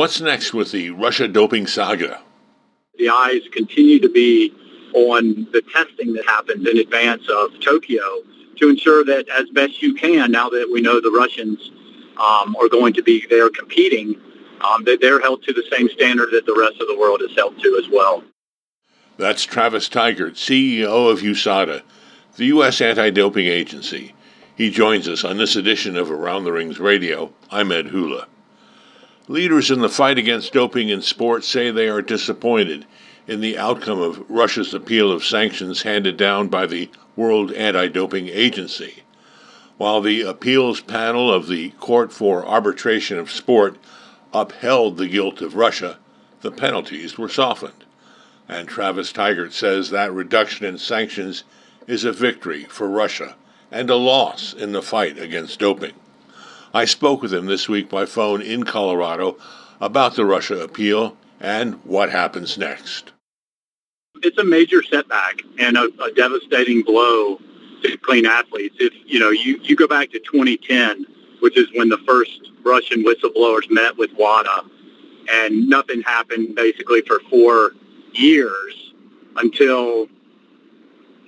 What's next with the Russia doping saga? The eyes continue to be on the testing that happens in advance of Tokyo to ensure that as best you can, now that we know the Russians um, are going to be there competing, um, that they're held to the same standard that the rest of the world is held to as well. That's Travis Tygart, CEO of USADA, the U.S. Anti-Doping Agency. He joins us on this edition of Around the Rings Radio. I'm Ed Hula. Leaders in the fight against doping in sports say they are disappointed in the outcome of Russia's appeal of sanctions handed down by the World Anti Doping Agency. While the appeals panel of the Court for Arbitration of Sport upheld the guilt of Russia, the penalties were softened. And Travis Tygart says that reduction in sanctions is a victory for Russia and a loss in the fight against doping. I spoke with him this week by phone in Colorado about the Russia appeal and what happens next. It's a major setback and a, a devastating blow to clean athletes. If you know, you, you go back to 2010, which is when the first Russian whistleblowers met with WADA, and nothing happened basically for four years until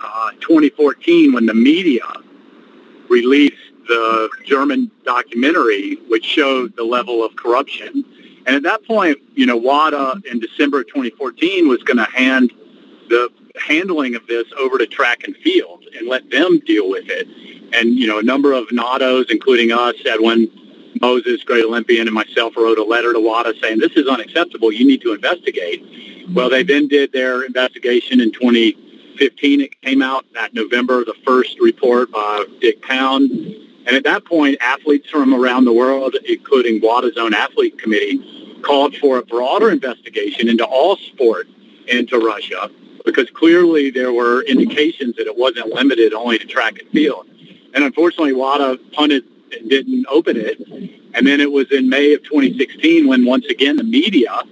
uh, 2014 when the media released the German documentary, which showed the level of corruption. And at that point, you know, WADA in December of 2014 was going to hand the handling of this over to track and field and let them deal with it. And, you know, a number of NADOs, including us, Edwin Moses, Great Olympian, and myself wrote a letter to WADA saying, this is unacceptable. You need to investigate. Well, they then did their investigation in 2015. It came out that November, the first report by Dick Pound. And at that point, athletes from around the world, including WADA's own athlete committee, called for a broader investigation into all sport into Russia because clearly there were indications that it wasn't limited only to track and field. And unfortunately, WADA punted and didn't open it. And then it was in May of 2016 when once again the media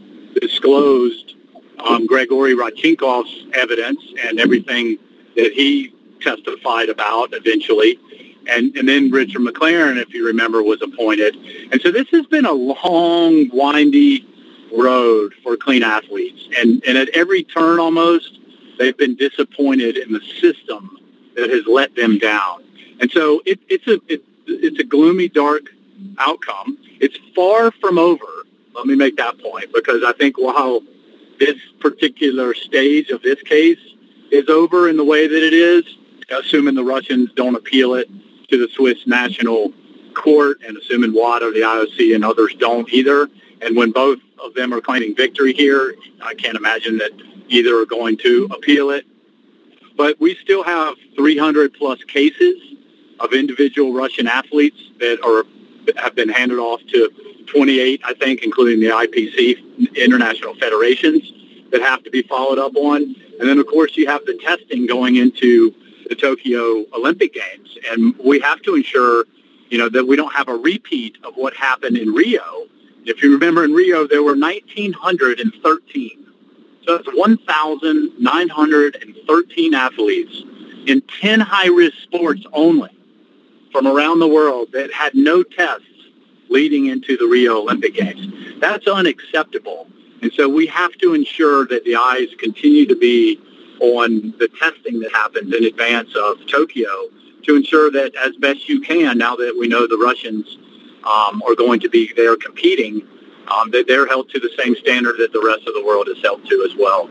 disclosed um, Gregory Rodchenkov's evidence and everything that he testified about eventually. And, and then Richard McLaren, if you remember, was appointed. And so this has been a long, windy road for clean athletes. And, and at every turn almost, they've been disappointed in the system that has let them down. And so it, it's a it, it's a gloomy, dark outcome. It's far from over. Let me make that point because I think while this particular stage of this case is over in the way that it is, assuming the Russians don't appeal it to the Swiss National Court and assuming WADA, the IOC, and others don't either. And when both of them are claiming victory here, I can't imagine that either are going to appeal it. But we still have 300 plus cases of individual Russian athletes that are have been handed off to 28, I think, including the IPC international federations that have to be followed up on. And then, of course, you have the testing going into the Tokyo Olympic Games, and we have to ensure, you know, that we don't have a repeat of what happened in Rio. If you remember, in Rio there were 1,913 so it's 1,913 athletes in 10 high-risk sports only from around the world that had no tests leading into the Rio Olympic Games. That's unacceptable. And so we have to ensure that the eyes continue to be on the testing that happens in advance of Tokyo to ensure that as best you can, now that we know the Russians um, are going to be there competing, um, they, they're held to the same standard that the rest of the world is held to as well.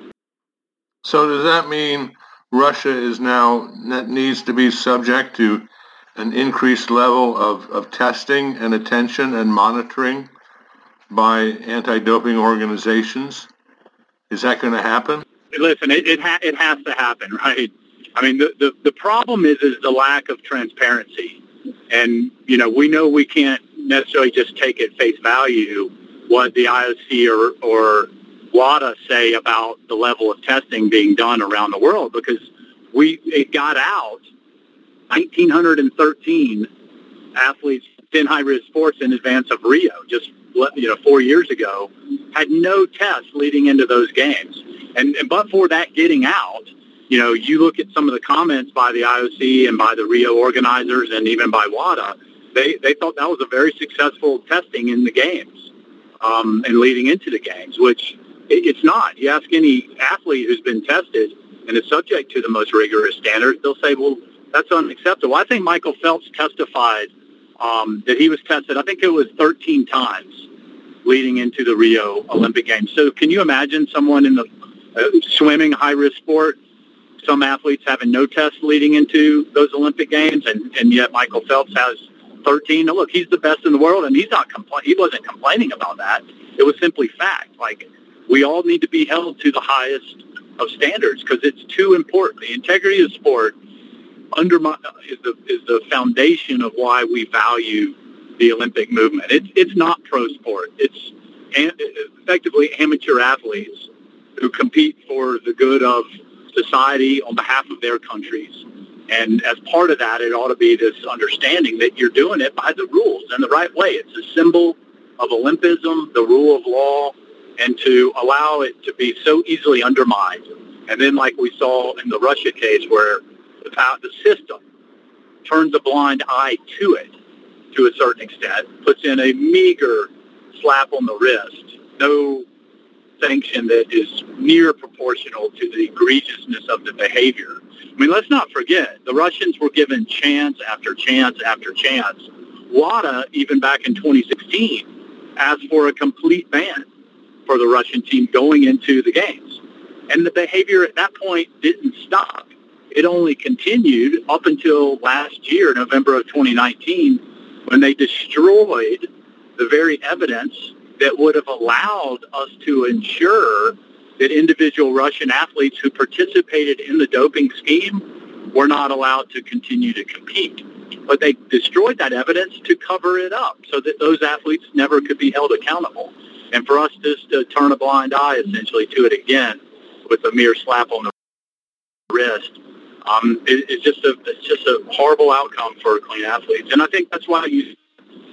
So does that mean Russia is now needs to be subject to an increased level of, of testing and attention and monitoring by anti-doping organizations? Is that going to happen? Listen, it it, ha- it has to happen, right? I mean, the, the, the problem is is the lack of transparency. And, you know, we know we can't necessarily just take at face value what the IOC or, or WADA say about the level of testing being done around the world because we it got out 1913 athletes in high risk sports in advance of Rio just you know four years ago had no tests leading into those games and, and but for that getting out you know you look at some of the comments by the IOC and by the Rio organizers and even by WADA they they thought that was a very successful testing in the games um, and leading into the games, which it's not. You ask any athlete who's been tested and is subject to the most rigorous standards, they'll say, well, that's unacceptable. I think Michael Phelps testified um, that he was tested, I think it was 13 times leading into the Rio Olympic Games. So can you imagine someone in the uh, swimming high-risk sport, some athletes having no tests leading into those Olympic Games, and, and yet Michael Phelps has 13. Now, look, he's the best in the world, and he's not compla- he wasn't complaining about that. It was simply fact. Like, we all need to be held to the highest of standards because it's too important. The integrity of sport – undermine is the is the foundation of why we value the Olympic movement. It's it's not pro sport. It's effectively amateur athletes who compete for the good of society on behalf of their countries. And as part of that, it ought to be this understanding that you're doing it by the rules and the right way. It's a symbol of Olympism, the rule of law, and to allow it to be so easily undermined. And then like we saw in the Russia case where about the system turns a blind eye to it to a certain extent, puts in a meager slap on the wrist, no sanction that is near proportional to the egregiousness of the behavior. I mean, let's not forget, the Russians were given chance after chance after chance. WADA, even back in 2016, asked for a complete ban for the Russian team going into the games. And the behavior at that point didn't stop it only continued up until last year, November of 2019, when they destroyed the very evidence that would have allowed us to ensure that individual Russian athletes who participated in the doping scheme were not allowed to continue to compete. But they destroyed that evidence to cover it up so that those athletes never could be held accountable. And for us just to turn a blind eye essentially to it again with a mere slap on the wrist um, it, it's just a it's just a horrible outcome for clean athletes, and I think that's why you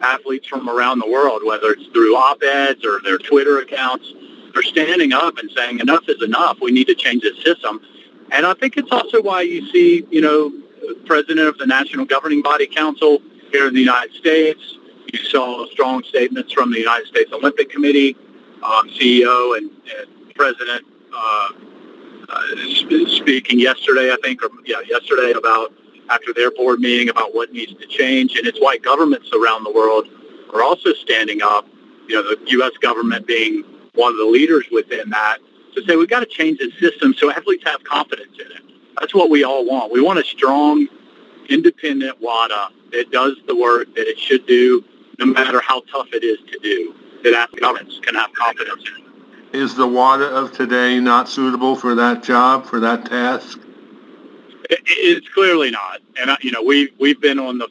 athletes from around the world, whether it's through op-eds or their Twitter accounts, are standing up and saying enough is enough. We need to change the system, and I think it's also why you see you know president of the National Governing Body Council here in the United States. You saw strong statements from the United States Olympic Committee, um, CEO and, and President uh, uh, Uh, speaking yesterday, I think, or yeah, yesterday about after their board meeting about what needs to change, and it's why governments around the world are also standing up. You know, the U.S. government being one of the leaders within that to say we've got to change the system so athletes have confidence in it. That's what we all want. We want a strong, independent WADA that does the work that it should do, no matter how tough it is to do. That athletes can have confidence in. Is the WADA of today not suitable for that job, for that task? It's clearly not. And, you know, we, we've been on the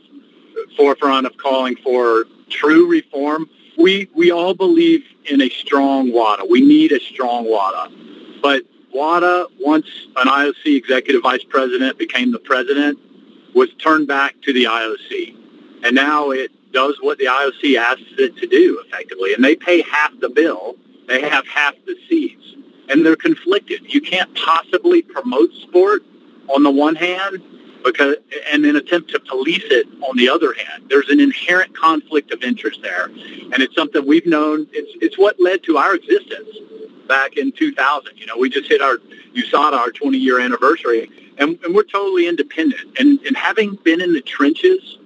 forefront of calling for true reform. We, we all believe in a strong WADA. We need a strong WADA. But WADA, once an IOC executive vice president became the president, was turned back to the IOC. And now it does what the IOC asks it to do effectively. And they pay half the bill they have half the seats, and they're conflicted. You can't possibly promote sport on the one hand because and then attempt to police it on the other hand. There's an inherent conflict of interest there, and it's something we've known. It's it's what led to our existence back in 2000. You know, we just hit our USADA our 20 year anniversary, and, and we're totally independent. And and having been in the trenches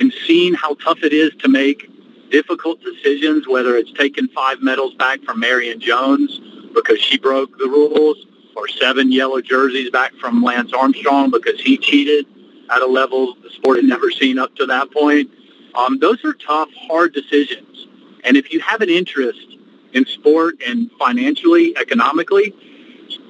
and seen how tough it is to make difficult decisions, whether it's taking five medals back from Marion Jones because she broke the rules, or seven yellow jerseys back from Lance Armstrong because he cheated at a level the sport had never seen up to that point. Um, those are tough, hard decisions. And if you have an interest in sport and financially, economically,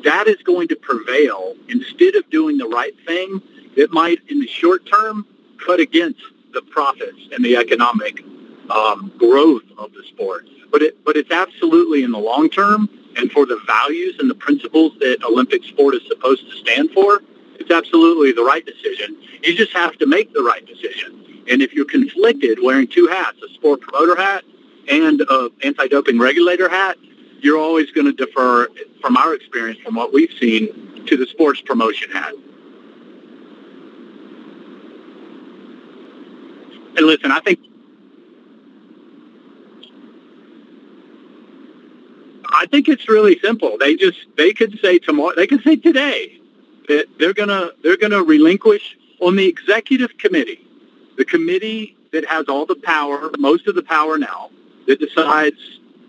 that is going to prevail. Instead of doing the right thing, it might, in the short term, cut against the profits and the economic um, growth of the sport. But it, but it's absolutely in the long term and for the values and the principles that Olympic sport is supposed to stand for, it's absolutely the right decision. You just have to make the right decision. And if you're conflicted wearing two hats, a sport promoter hat and an anti-doping regulator hat, you're always going to defer, from our experience, from what we've seen, to the sports promotion hat. And listen, I think think it's really simple. They just they could say tomorrow. They could say today that they're gonna they're gonna relinquish on the executive committee, the committee that has all the power, most of the power now, that decides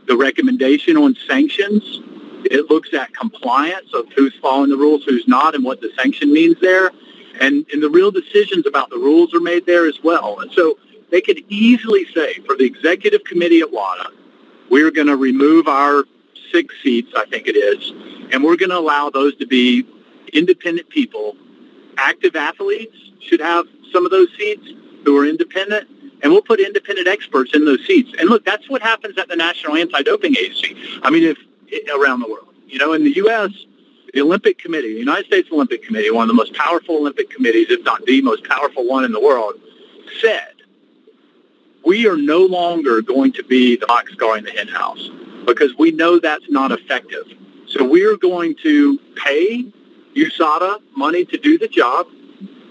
the recommendation on sanctions. It looks at compliance of who's following the rules, who's not, and what the sanction means there. And, and the real decisions about the rules are made there as well. And so they could easily say for the executive committee at WADA, we're going to remove our six seats, I think it is, and we're going to allow those to be independent people. Active athletes should have some of those seats who are independent, and we'll put independent experts in those seats. And look, that's what happens at the National Anti-Doping Agency. I mean, if around the world, you know, in the U.S., the Olympic Committee, the United States Olympic Committee, one of the most powerful Olympic committees, if not the most powerful one in the world, said we are no longer going to be the guard in the hen house because we know that's not effective. So we're going to pay USADA money to do the job.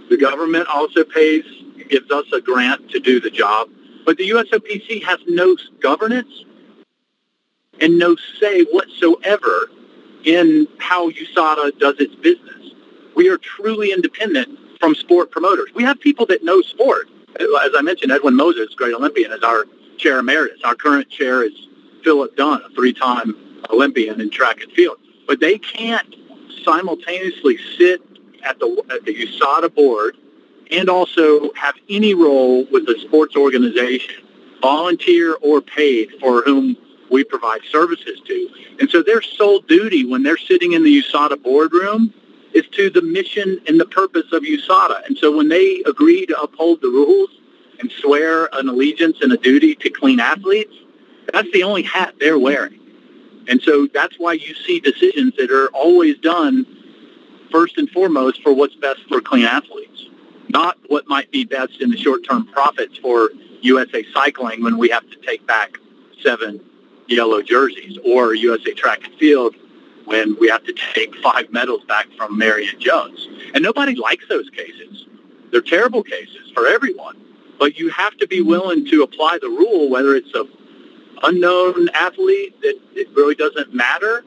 The government also pays, gives us a grant to do the job. But the USOPC has no governance and no say whatsoever in how USADA does its business. We are truly independent from sport promoters. We have people that know sport. As I mentioned, Edwin Moses, great Olympian, is our chair emeritus. Our current chair is Philip Dunn, a three-time Olympian in track and field. But they can't simultaneously sit at the at the USADA board and also have any role with the sports organization, volunteer or paid, for whom we provide services to. And so their sole duty when they're sitting in the USADA boardroom is to the mission and the purpose of USADA. And so when they agree to uphold the rules and swear an allegiance and a duty to clean athletes, that's the only hat they're wearing. And so that's why you see decisions that are always done first and foremost for what's best for clean athletes, not what might be best in the short-term profits for USA Cycling when we have to take back seven yellow jerseys or USA Track and Field when we have to take five medals back from Marion Jones. And nobody likes those cases. They're terrible cases for everyone. But you have to be willing to apply the rule, whether it's a unknown athlete that it really doesn't matter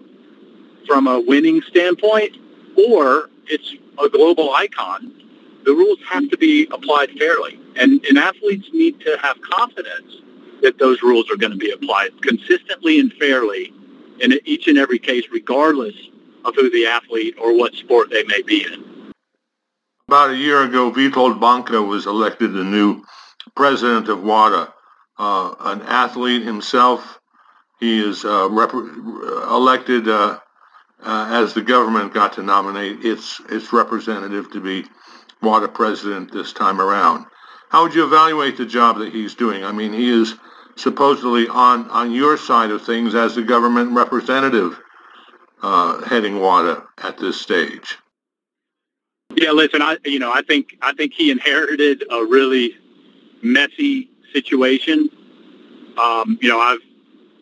from a winning standpoint, or it's a global icon. The rules have to be applied fairly. And, and athletes need to have confidence that those rules are going to be applied consistently and fairly in each and every case, regardless of who the athlete or what sport they may be in. About a year ago, Witold Banka was elected the new president of WADA, uh, an athlete himself. He is uh, rep- elected uh, uh, as the government got to nominate its its representative to be WADA president this time around. How would you evaluate the job that he's doing? I mean, he is supposedly on, on your side of things as the government representative uh, heading WADA at this stage. Yeah, listen, I you know I think I think he inherited a really messy situation. Um, you know, I've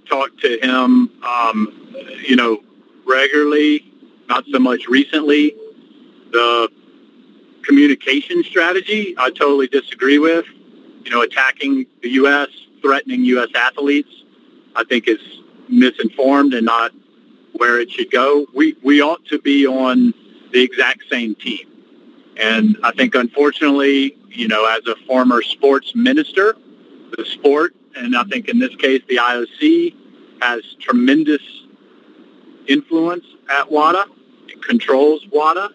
talked to him, um, you know, regularly, not so much recently. The communication strategy, I totally disagree with. You know, attacking the U.S., threatening U.S. athletes, I think is misinformed and not where it should go. We, we ought to be on the exact same team. And I think, unfortunately, you know, as a former sports minister, the sport, and I think in this case the IOC, has tremendous influence at WADA. It controls WADA.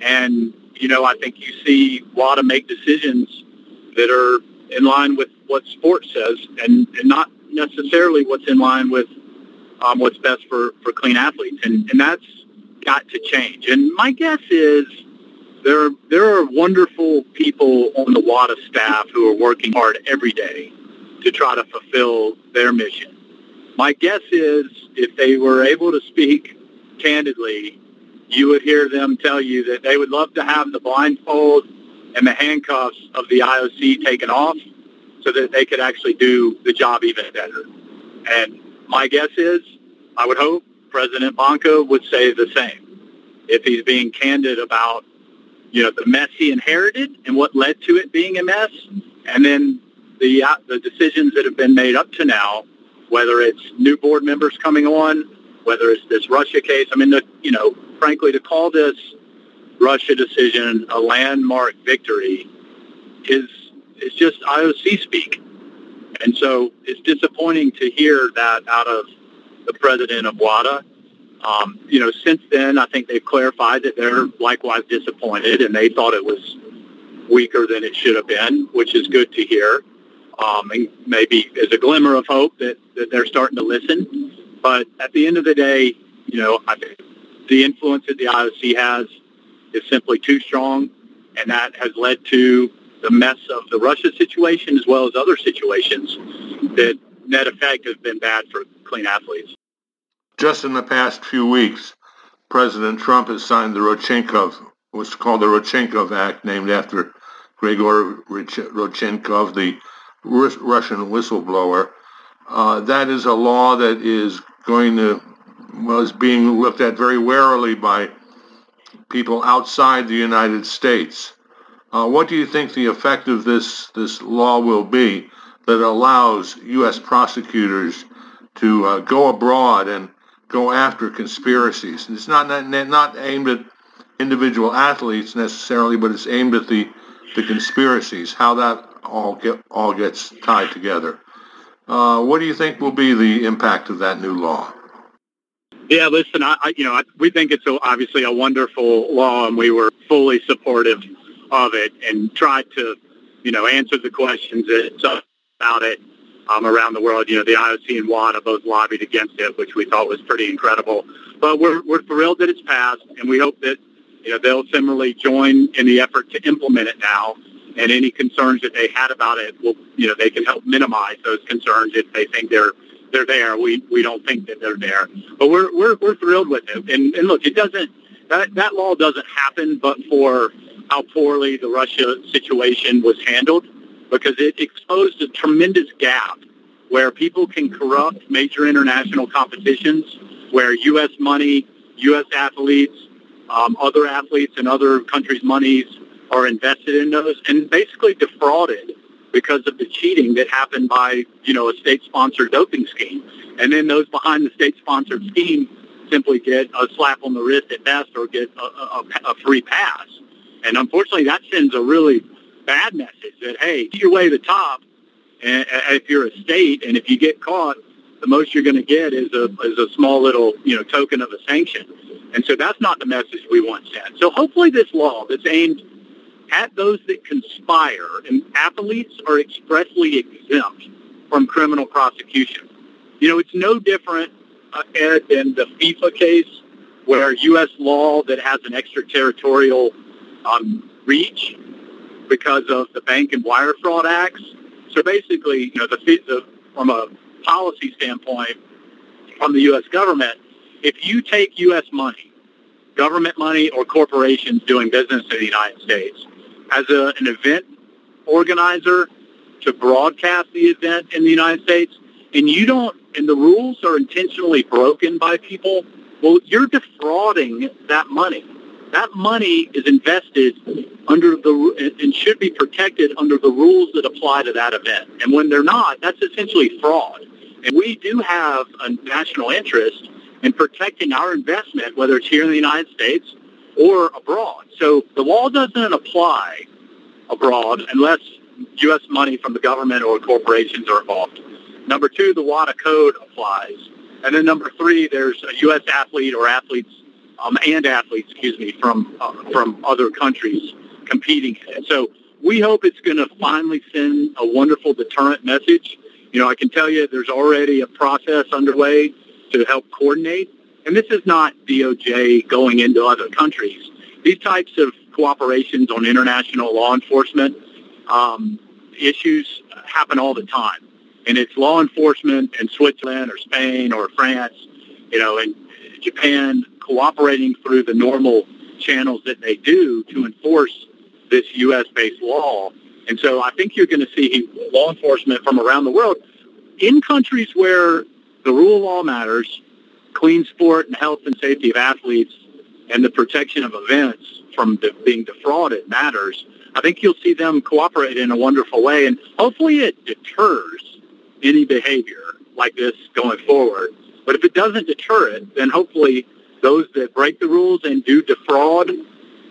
And, you know, I think you see WADA make decisions that are in line with what sport says and, and not necessarily what's in line with um, what's best for, for clean athletes. And, and that's got to change. And my guess is there, there are wonderful people on the WADA staff who are working hard every day to try to fulfill their mission. My guess is if they were able to speak candidly, you would hear them tell you that they would love to have the blindfold and the handcuffs of the IOC taken off so that they could actually do the job even better. And my guess is, I would hope President Banka would say the same if he's being candid about, you know, the mess he inherited and what led to it being a mess, and then the uh, the decisions that have been made up to now, whether it's new board members coming on whether it's this Russia case. I mean, the, you know, frankly, to call this Russia decision a landmark victory is is just IOC speak. And so it's disappointing to hear that out of the president of WADA. Um, you know, since then, I think they've clarified that they're likewise disappointed and they thought it was weaker than it should have been, which is good to hear. Um, and maybe as a glimmer of hope that, that they're starting to listen. But at the end of the day, you know, I think the influence that the IOC has is simply too strong, and that has led to the mess of the Russia situation as well as other situations that net effect has been bad for clean athletes. Just in the past few weeks, President Trump has signed the Rodchenkov, what's called the Rodchenkov Act, named after Grigor Rodchenkov, the Russian whistleblower. Uh, that is a law that is going to was being looked at very warily by people outside the United States. Uh, what do you think the effect of this this law will be that allows U.S. prosecutors to uh, go abroad and go after conspiracies? It's not, not not aimed at individual athletes necessarily, but it's aimed at the the conspiracies. How that all get all gets tied together. Uh, what do you think will be the impact of that new law? Yeah, listen, I, I you know, I, we think it's a, obviously a wonderful law, and we were fully supportive of it, and tried to, you know, answer the questions that, about it um, around the world. You know, the IOC and WADA both lobbied against it, which we thought was pretty incredible. But we're we're thrilled that it's passed, and we hope that you know they'll similarly join in the effort to implement it now. And any concerns that they had about it, will you know they can help minimize those concerns if they think they're they're there. We we don't think that they're there, but we're we're we're thrilled with it. And and look, it doesn't that that law doesn't happen, but for how poorly the Russia situation was handled, because it exposed a tremendous gap where people can corrupt major international competitions, where U.S. money, U.S. athletes, um, other athletes, and other countries' monies are invested in those, and basically defrauded because of the cheating that happened by, you know, a state-sponsored doping scheme. And then those behind the state-sponsored scheme simply get a slap on the wrist at best or get a, a, a free pass. And unfortunately, that sends a really bad message that, hey, your way to the top, and, if you're a state, and if you get caught, the most you're going to get is a, is a small little, you know, token of a sanction. And so that's not the message we want sent. So hopefully this law that's aimed at those that conspire, and athletes are expressly exempt from criminal prosecution. You know, it's no different, uh, Ed, than the FIFA case where U.S. law that has an extraterritorial um, reach because of the Bank and Wire Fraud Acts. So basically, you know, the, the, from a policy standpoint, from the U.S. government, if you take U.S. money, government money or corporations doing business in the United States, as a, an event organizer to broadcast the event in the United States, and you don't, and the rules are intentionally broken by people, well, you're defrauding that money. That money is invested under the and should be protected under the rules that apply to that event. And when they're not, that's essentially fraud. And we do have a national interest in protecting our investment, whether it's here in the United States or abroad. So the law doesn't apply abroad unless U.S. money from the government or corporations are involved. Number two, the WADA code applies. And then number three, there's a U.S. athlete or athletes um, and athletes, excuse me, from uh, from other countries competing. So we hope it's going to finally send a wonderful deterrent message. You know, I can tell you there's already a process underway to help coordinate and this is not DOJ going into other countries. These types of cooperations on international law enforcement um, issues happen all the time. And it's law enforcement in Switzerland or Spain or France, you know, in Japan cooperating through the normal channels that they do to enforce this U.S.-based law. And so I think you're going to see law enforcement from around the world in countries where the rule of law matters clean sport and health and safety of athletes and the protection of events from being defrauded matters, I think you'll see them cooperate in a wonderful way. And hopefully it deters any behavior like this going forward. But if it doesn't deter it, then hopefully those that break the rules and do defraud,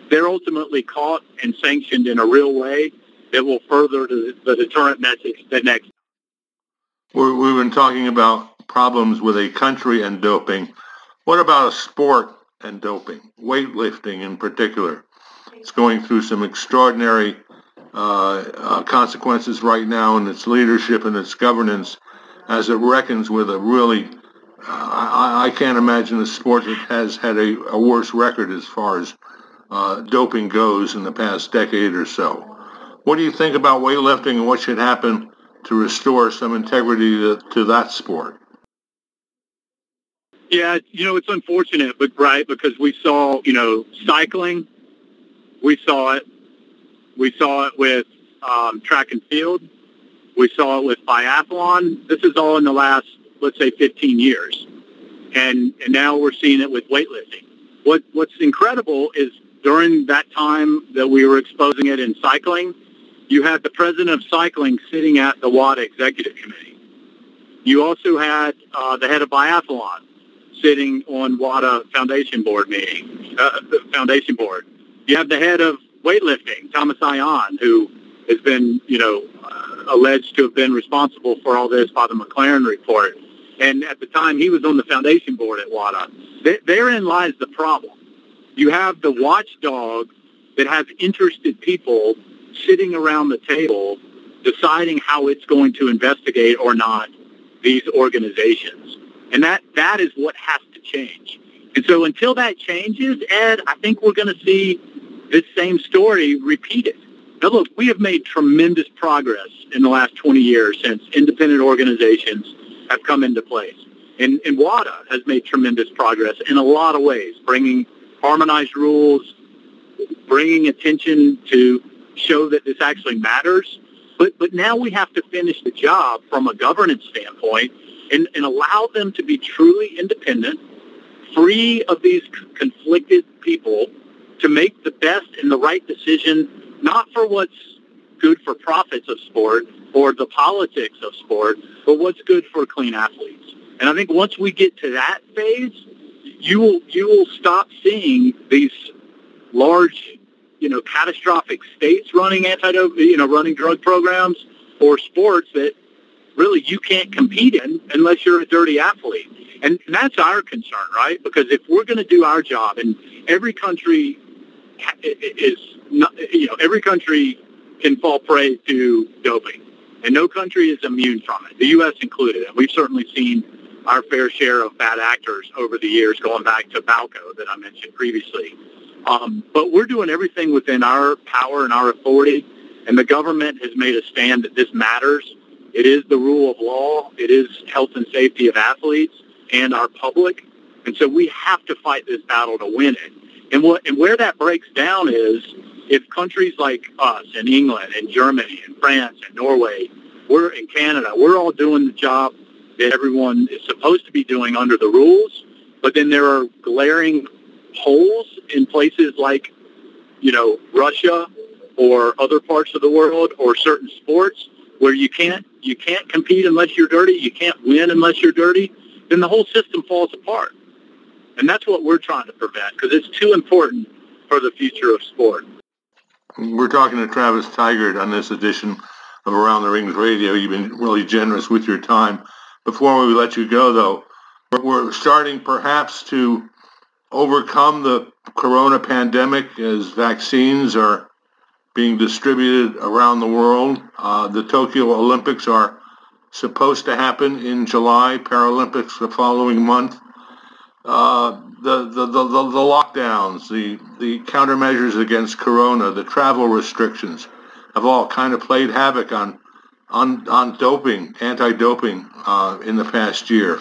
they're ultimately caught and sanctioned in a real way that will further the, the deterrent message that next. we we've been talking about problems with a country and doping. What about a sport and doping? Weightlifting in particular. It's going through some extraordinary uh, uh, consequences right now in its leadership and its governance as it reckons with a really, I, I, can't imagine a sport that has had a, a worse record as far as uh, doping goes in the past decade or so. What do you think about weightlifting and what should happen to restore some integrity to, to that sport? Yeah, you know, it's unfortunate, but right, because we saw, you know, cycling, we saw it. We saw it with um, track and field. We saw it with biathlon. This is all in the last, let's say, 15 years. And, and now we're seeing it with weightlifting. What, what's incredible is during that time that we were exposing it in cycling, you had the president of cycling sitting at the WADA executive committee. You also had uh, the head of biathlon sitting on WADA foundation board meeting, uh, foundation board. You have the head of weightlifting, Tamás Aján, who has been, you know, uh, alleged to have been responsible for all this by the McLaren report. And at the time, he was on the foundation board at WADA. Th- therein lies the problem. You have the watchdog that has interested people sitting around the table deciding how it's going to investigate or not these organizations. And that, that is what has to change. And so until that changes, Ed, I think we're going to see this same story repeated. Now, look, we have made tremendous progress in the last 20 years since independent organizations have come into place. And, and WADA has made tremendous progress in a lot of ways, bringing harmonized rules, bringing attention to show that this actually matters. But, but now we have to finish the job from a governance standpoint and, and allow them to be truly independent, free of these conflicted people to make the best and the right decision, not for what's good for profits of sport or the politics of sport, but what's good for clean athletes. And I think once we get to that phase, you will you will stop seeing these large, you know, catastrophic states running anti you know, running drug programs or sports that really you can't compete in unless you're a dirty athlete. And, that's our concern, right? Because if we're going to do our job, and every country is not, you know, every country can fall prey to doping, and no country is immune from it, the U.S. included. And we've certainly seen our fair share of bad actors over the years, going back to Balco that I mentioned previously. Um, but we're doing everything within our power and our authority, and the government has made a stand that this matters. It is the rule of law. It is health and safety of athletes and our public. And so we have to fight this battle to win it. And what and where that breaks down is if countries like us and England and Germany and France and Norway, we're in Canada, we're all doing the job that everyone is supposed to be doing under the rules, but then there are glaring holes in places like, you know, Russia or other parts of the world or certain sports where you can't you can't compete unless you're dirty, you can't win unless you're dirty, then the whole system falls apart. And that's what we're trying to prevent because it's too important for the future of sport. We're talking to Travis Tygart on this edition of Around the Rings Radio. You've been really generous with your time. Before we let you go, though, we're starting perhaps to overcome the corona pandemic as vaccines are being distributed around the world. Uh, the Tokyo Olympics are supposed to happen in July, Paralympics the following month. Uh, the, the, the, the, lockdowns, the, the countermeasures against corona, the travel restrictions have all kind of played havoc on, on, on doping, anti-doping uh, in the past year.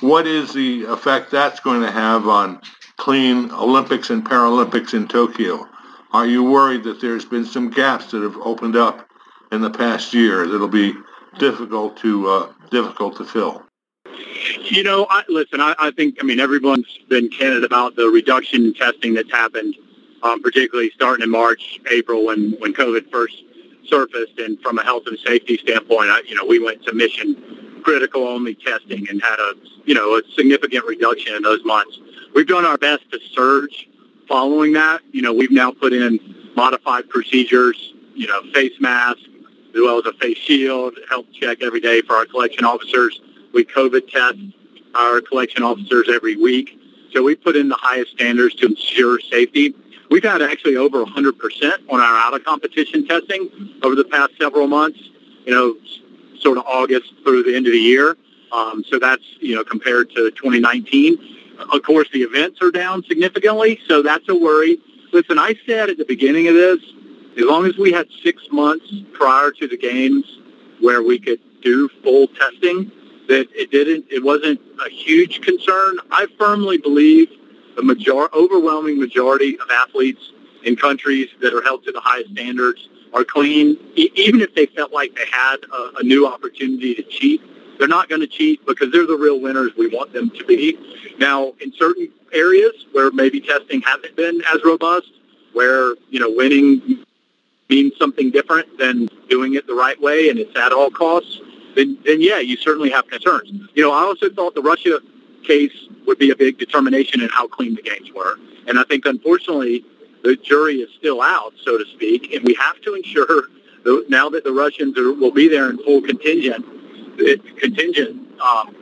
What is the effect that's going to have on clean Olympics and Paralympics in Tokyo? Are you worried that there's been some gaps that have opened up in the past year that'll be difficult to uh, difficult to fill? You know, I, listen, I, I think, I mean, everyone's been candid about the reduction in testing that's happened, um, particularly starting in March, April, when, when COVID first surfaced. And from a health and safety standpoint, I, you know, we went to mission critical only testing and had a you know a significant reduction in those months. We've done our best to surge following that. You know, we've now put in modified procedures, you know, face masks, as well as a face shield, health check every day for our collection officers. We COVID test our collection officers every week. So we put in the highest standards to ensure safety. We've had actually over 100% on our out of competition testing over the past several months, you know, sort of August through the end of the year. Um, so that's, you know, compared to 2019. Of course, the events are down significantly, so that's a worry. Listen, I said at the beginning of this, as long as we had six months prior to the games where we could do full testing, that it didn't, it wasn't a huge concern. I firmly believe the major, overwhelming majority of athletes in countries that are held to the highest standards are clean. E- even if they felt like they had a, a new opportunity to cheat, they're not going to cheat because they're the real winners we want them to be. Now, in certain areas where maybe testing hasn't been as robust, where, you know, winning means something different than doing it the right way and it's at all costs, then, then yeah, you certainly have concerns. You know, I also thought the Russia case would be a big determination in how clean the games were. And I think, unfortunately, the jury is still out, so to speak, and we have to ensure that now that the Russians are, will be there in full contingent, contingent, um,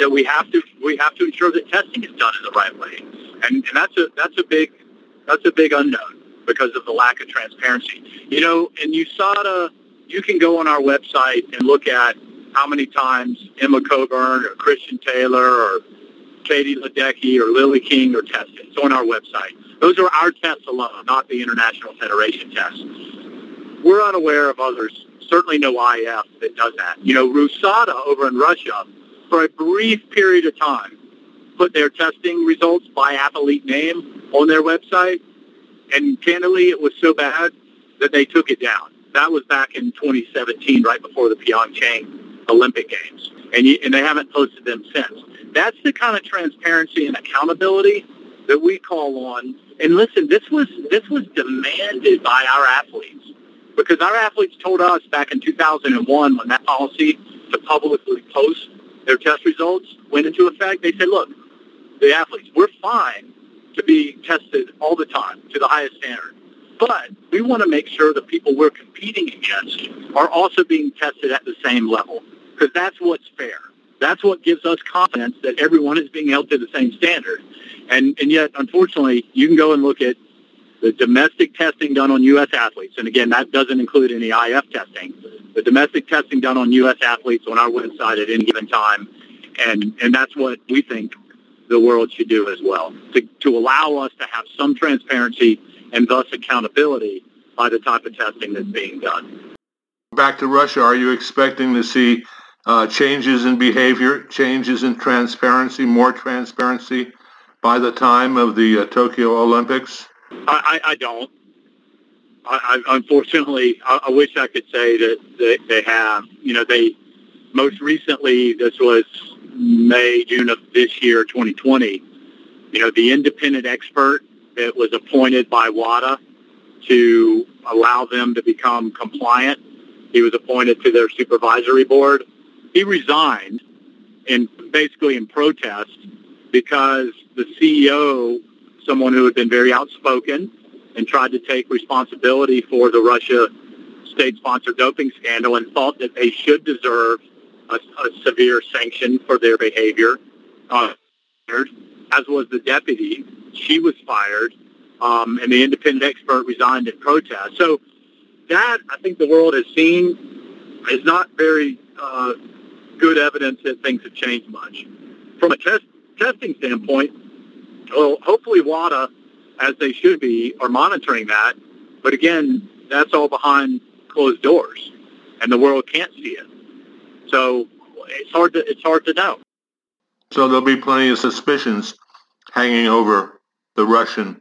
that we have to we have to ensure that testing is done in the right way, and, and that's a that's a big that's a big unknown because of the lack of transparency. You know, in USADA, you can go on our website and look at how many times Emma Coburn or Christian Taylor or Katie Ledecky or Lily King are tested. It's on our website. Those are our tests alone, not the International Federation tests. We're unaware of others, certainly no IF that does that. You know, RUSADA over in Russia, for a brief period of time, put their testing results by athlete name on their website. And candidly, it was so bad that they took it down. That was back in 2017, right before the Pyeongchang Olympic Games. And, you, and they haven't posted them since. That's the kind of transparency and accountability that we call on. And listen, this was this was demanded by our athletes because our athletes told us back in 2001 when that policy to publicly post their test results went into effect. They said, look, the athletes, we're fine to be tested all the time to the highest standard. But we want to make sure the people we're competing against are also being tested at the same level because that's what's fair. That's what gives us confidence that everyone is being held to the same standard. And, and yet, unfortunately, you can go and look at the domestic testing done on U.S. athletes. And again, that doesn't include any IF testing. The domestic testing done on U.S. athletes on our website at any given time. And, and that's what we think the world should do as well, to, to allow us to have some transparency and thus accountability by the type of testing that's being done. Back to Russia, are you expecting to see uh, changes in behavior, changes in transparency, more transparency by the time of the uh, Tokyo Olympics? I, I, I don't. I, I, unfortunately, I, I wish I could say that they, they have. You know, they most recently, this was May, June of this year, 2020. You know, the independent expert that was appointed by WADA to allow them to become compliant. He was appointed to their supervisory board. He resigned in basically in protest because the CEO, someone who had been very outspoken and tried to take responsibility for the Russia state-sponsored doping scandal and thought that they should deserve a, a severe sanction for their behavior, uh, as was the deputy. She was fired, um, and the independent expert resigned in protest. So that, I think the world has seen, is not very uh, good evidence that things have changed much. From a test, testing standpoint, well, hopefully WADA, as they should be, are monitoring that. But again, that's all behind closed doors, and the world can't see it. So it's hard to it's hard to know. So there'll be plenty of suspicions hanging over the Russian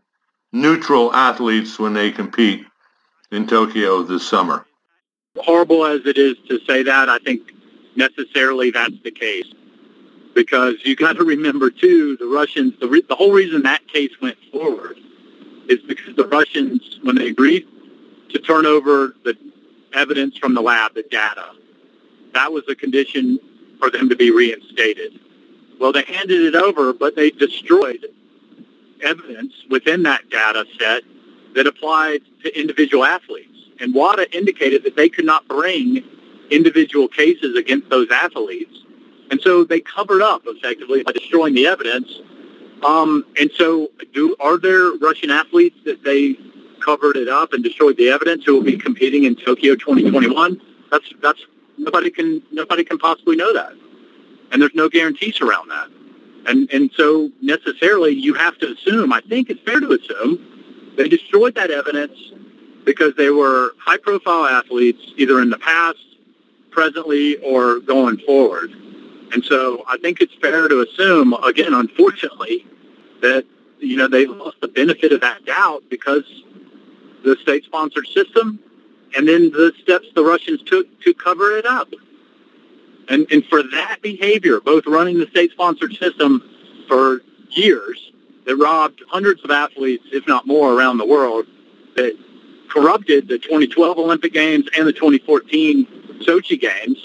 neutral athletes when they compete in Tokyo this summer. Horrible as it is to say that, I think necessarily that's the case. Because you got to remember too, the Russians, the, re- the whole reason that case went forward is because the Russians, when they agreed to turn over the evidence from the lab, the data, that was a condition for them to be reinstated. Well, they handed it over, but they destroyed evidence within that data set that applied to individual athletes. And WADA indicated that they could not bring individual cases against those athletes. And so they covered up effectively by destroying the evidence. Um, and so do are there Russian athletes that they covered it up and destroyed the evidence who will be competing in Tokyo 2021? That's that's nobody can nobody can possibly know that. And there's no guarantees around that. And and so necessarily you have to assume, I think it's fair to assume, they destroyed that evidence because they were high profile athletes either in the past, presently, or going forward. And so I think it's fair to assume, again, unfortunately, that, you know, they lost the benefit of that doubt because the state-sponsored system and then the steps the Russians took to cover it up. And, and for that behavior, both running the state-sponsored system for years that robbed hundreds of athletes, if not more, around the world, that corrupted the 2012 Olympic Games and the 2014 Sochi Games,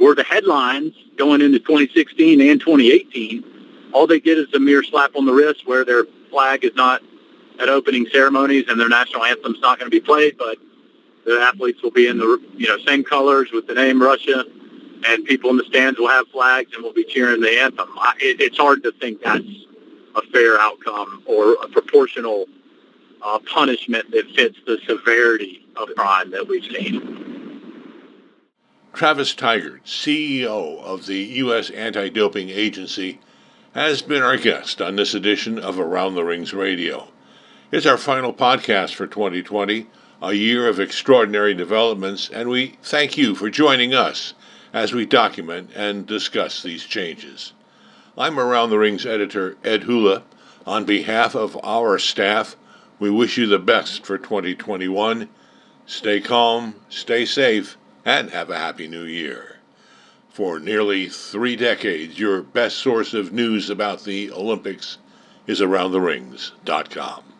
were the headlines going into 2016 and 2018. All they get is a mere slap on the wrist where their flag is not at opening ceremonies and their national anthem's not going to be played, but the athletes will be in the you know same colors with the name Russia, and people in the stands will have flags and will be cheering the anthem. I, it, it's hard to think that's a fair outcome or a proportional uh, punishment that fits the severity of crime that we've seen. Travis Tygart, CEO of the U.S. Anti Doping Agency, has been our guest on this edition of Around the Rings Radio. It's our final podcast for 2020, a year of extraordinary developments, and we thank you for joining us as we document and discuss these changes. I'm Around the Rings editor Ed Hula. On behalf of our staff, we wish you the best for 2021. Stay calm, stay safe, and have a happy new year. For nearly three decades, your best source of news about the Olympics is AroundTheRings.com.